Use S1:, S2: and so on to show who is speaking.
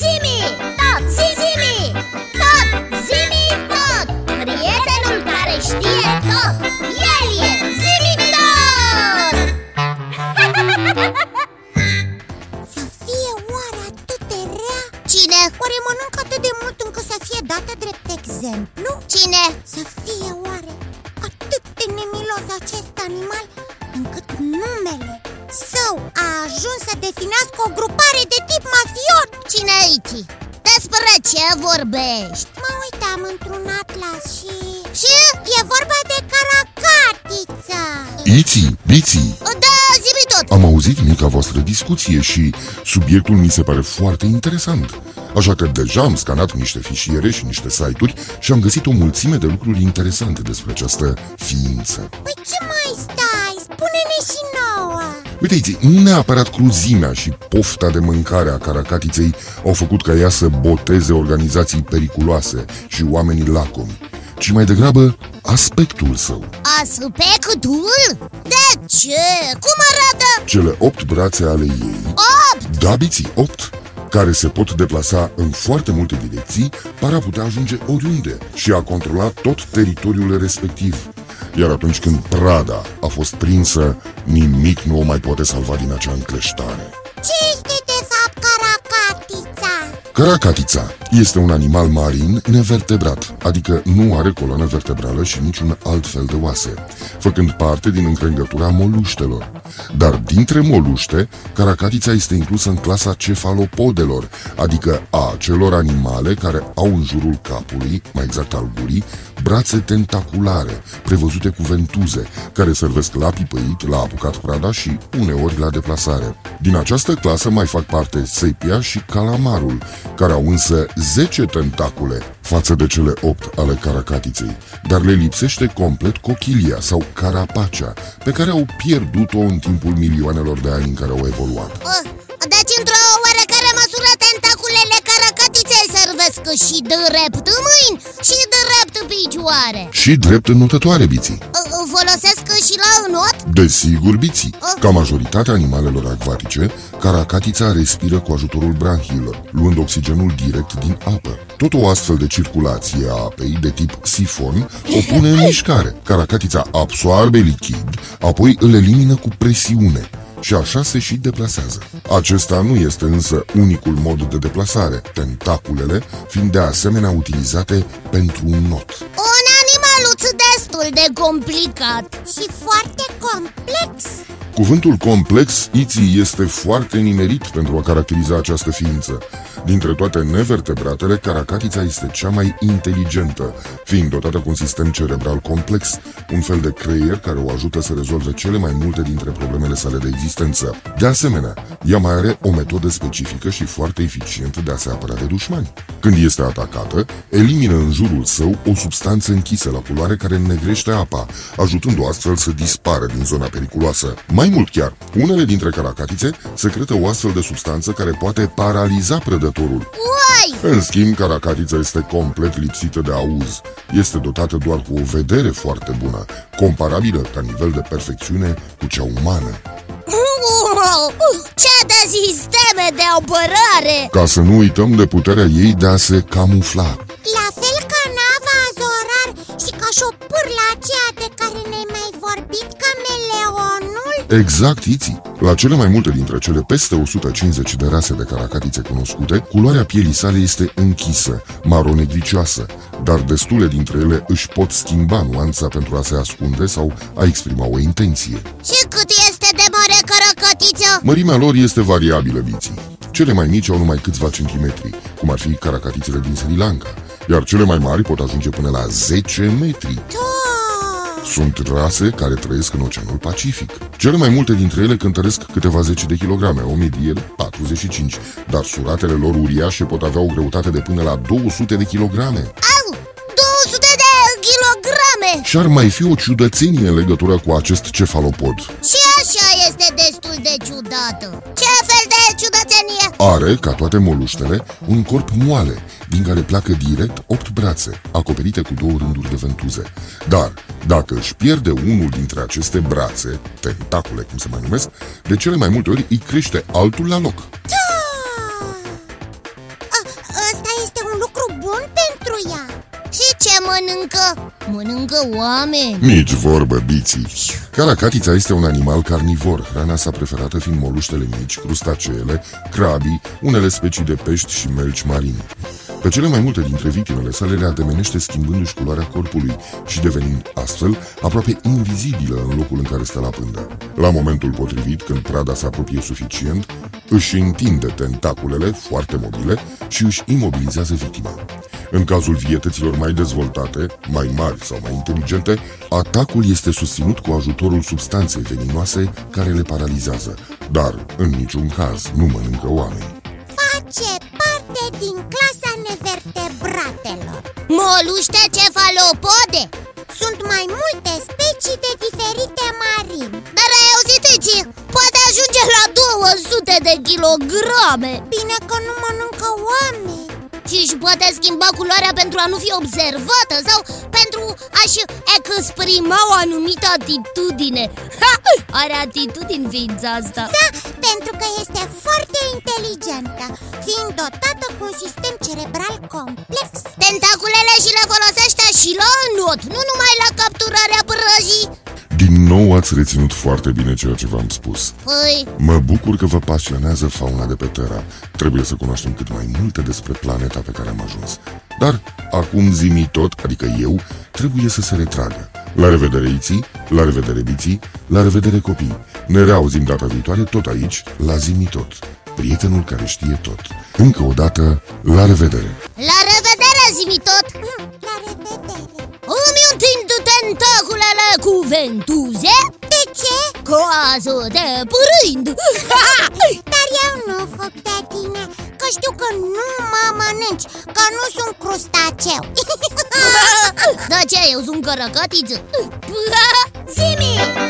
S1: Zimi, tot, zimi, tot, zimi, tot Prietenul care știe tot, el e zimi tot
S2: Să fie oare atât de rea?
S1: Cine?
S2: Oare mănâncă atât de mult încât să fie dată drept exemplu?
S1: Cine?
S2: Să fie oare atât de nemilos acest animal încât numele său a ajuns să definească o grupare
S1: aici? Despre ce vorbești?
S2: Mă uitam într-un atlas și...
S1: Și?
S2: E vorba de caracatiță
S3: Iții, biții,
S1: Da, zimi tot
S3: am auzit mica voastră discuție și subiectul mi se pare foarte interesant. Așa că deja am scanat niște fișiere și niște site-uri și am găsit o mulțime de lucruri interesante despre această ființă.
S2: Păi ce mai stai? Spune-ne și nouă
S3: Uite, nu neapărat cruzimea și pofta de mâncare a caracatiței au făcut ca ea să boteze organizații periculoase și oamenii lacomi, ci mai degrabă aspectul său.
S1: Aspectul? De ce? Cum arată?
S3: Cele opt brațe ale ei,
S1: Opt!
S3: da, biții, opt, care se pot deplasa în foarte multe direcții, par a putea ajunge oriunde și a controla tot teritoriul respectiv. Iar atunci când prada a fost prinsă, nimic nu o mai poate salva din acea încleștare.
S2: Ce este de fapt caracatița?
S3: Caracatița este un animal marin nevertebrat, adică nu are coloană vertebrală și niciun alt fel de oase, făcând parte din încrengătura moluștelor. Dar dintre moluște, caracatița este inclusă în clasa cefalopodelor, adică a acelor animale care au în jurul capului, mai exact al gurii, brațe tentaculare, prevăzute cu ventuze, care servesc la pipăit, la apucat prada și uneori la deplasare. Din această clasă mai fac parte sepia și calamarul, care au însă 10 tentacule față de cele 8 ale caracatiței, dar le lipsește complet cochilia sau carapacea, pe care au pierdut-o în timpul milioanelor de ani în care au evoluat.
S1: Uh, Deci, într-o oarecare măsură, tentaculele caracatiței servesc și drept mâini și drept picioare
S3: Și drept înnotătoare, biții.
S1: Uh, Folosesc și la înot?
S3: Desigur, biții. Ca majoritatea animalelor acvatice, caracatița respiră cu ajutorul branhiilor, luând oxigenul direct din apă. Tot o astfel de circulație a apei de tip sifon o pune în mișcare. Caracatița absoarbe lichid, apoi îl elimină cu presiune și așa se și deplasează. Acesta nu este însă unicul mod de deplasare, tentaculele fiind de asemenea utilizate pentru un not.
S1: Un animaluț destul de complicat
S2: Și foarte complex
S3: Cuvântul complex, iții, este foarte nimerit pentru a caracteriza această ființă. Dintre toate nevertebratele, caracatița este cea mai inteligentă, fiind dotată cu un sistem cerebral complex, un fel de creier care o ajută să rezolve cele mai multe dintre problemele sale de existență. De asemenea, ea mai are o metodă specifică și foarte eficientă de a se apăra de dușmani. Când este atacată, elimină în jurul său o substanță închisă la culoare care înnegrește apa, ajutând-o astfel să dispară din zona periculoasă. Mai mult chiar, unele dintre caracatițe secretă o astfel de substanță care poate paraliza prădătorul.
S1: Uai!
S3: În schimb, caracatița este complet lipsită de auz. Este dotată doar cu o vedere foarte bună, comparabilă ca nivel de perfecțiune cu cea umană.
S1: Wow! Ce de sisteme de apărare!
S3: Ca să nu uităm de puterea ei de a se camufla.
S2: La fel ca nava Azorar și ca șopârla aceea de care ne-ai mai vorbit cameleonul
S3: Exact, Iții. La cele mai multe dintre cele peste 150 de rase de caracatițe cunoscute, culoarea pielii sale este închisă, maro-negricioasă, dar destule dintre ele își pot schimba nuanța pentru a se ascunde sau a exprima o intenție.
S1: Și cât este de mare caracatiță?
S3: Mărimea lor este variabilă, biții. Cele mai mici au numai câțiva centimetri, cum ar fi caracatițele din Sri Lanka, iar cele mai mari pot ajunge până la 10 metri. Sunt rase care trăiesc în Oceanul Pacific. Cele mai multe dintre ele cântăresc câteva zeci de kilograme, o medie de 45, dar suratele lor uriașe pot avea o greutate de până la 200 de kilograme.
S1: Au! 200 de kilograme!
S3: Și ar mai fi o ciudățenie în legătură cu acest cefalopod.
S1: Și așa este destul de ciudată Ce fel de ciudățenie?
S3: Are, ca toate moluștele, un corp moale, din care pleacă direct opt brațe, acoperite cu două rânduri de ventuze. Dar, dacă își pierde unul dintre aceste brațe, tentacule cum se mai numesc, de cele mai multe ori îi crește altul la loc.
S2: asta este un lucru bun pentru ea
S1: Și ce mănâncă? Mănâncă oameni
S3: Nici vorbă, biții Caracatița este un animal carnivor Hrana sa preferată fiind moluștele mici, crustaceele, crabii, unele specii de pești și melci marini pe cele mai multe dintre victimele sale le ademenește schimbându-și culoarea corpului și devenind astfel aproape invizibilă în locul în care stă la pândă. La momentul potrivit, când prada se apropie suficient, își întinde tentaculele foarte mobile și își imobilizează victima. În cazul vietăților mai dezvoltate, mai mari sau mai inteligente, atacul este susținut cu ajutorul substanței veninoase care le paralizează, dar în niciun caz nu mănâncă oameni.
S2: Face parte din clasa nevertebratelor.
S1: Moluște cefalopode!
S2: Sunt mai multe specii de diferite marimi.
S1: Dar ai auzit ce? Poate ajunge la 200 de kilograme.
S2: Bine că nu mănâncă oameni
S1: Și își poate schimba culoarea pentru a nu fi observată Sau pentru a-și exprima o anumită atitudine. Ha! Are atitudini ființa asta.
S2: Da, pentru că este foarte inteligentă Fiind dotată cu un sistem cerebral complex.
S1: Tentaculele și le folosește și la înot Nu numai la capturarea prăjii
S3: Din nou ați reținut foarte bine ceea ce v-am spus.
S1: Păi,
S3: Mă bucur că vă pasionează fauna de pe Terra. Trebuie să cunoaștem cât mai multe despre planeta pe care am ajuns. Dar acum zimi tot, adică eu, trebuie să se retragă. La revedere Iții, la revedere Biții, la revedere copii. Ne reauzim data viitoare tot aici, la zimi tot. Prietenul care știe tot. Încă o dată, la revedere.
S1: La revedere zimi tot cu ventuze
S2: De ce?
S1: Coază de pârâind
S2: Dar eu nu fug de tine Că știu că nu mă mănânci Că nu sunt crustaceu
S1: Da ce, eu sunt cărăcătiță
S2: Zimi!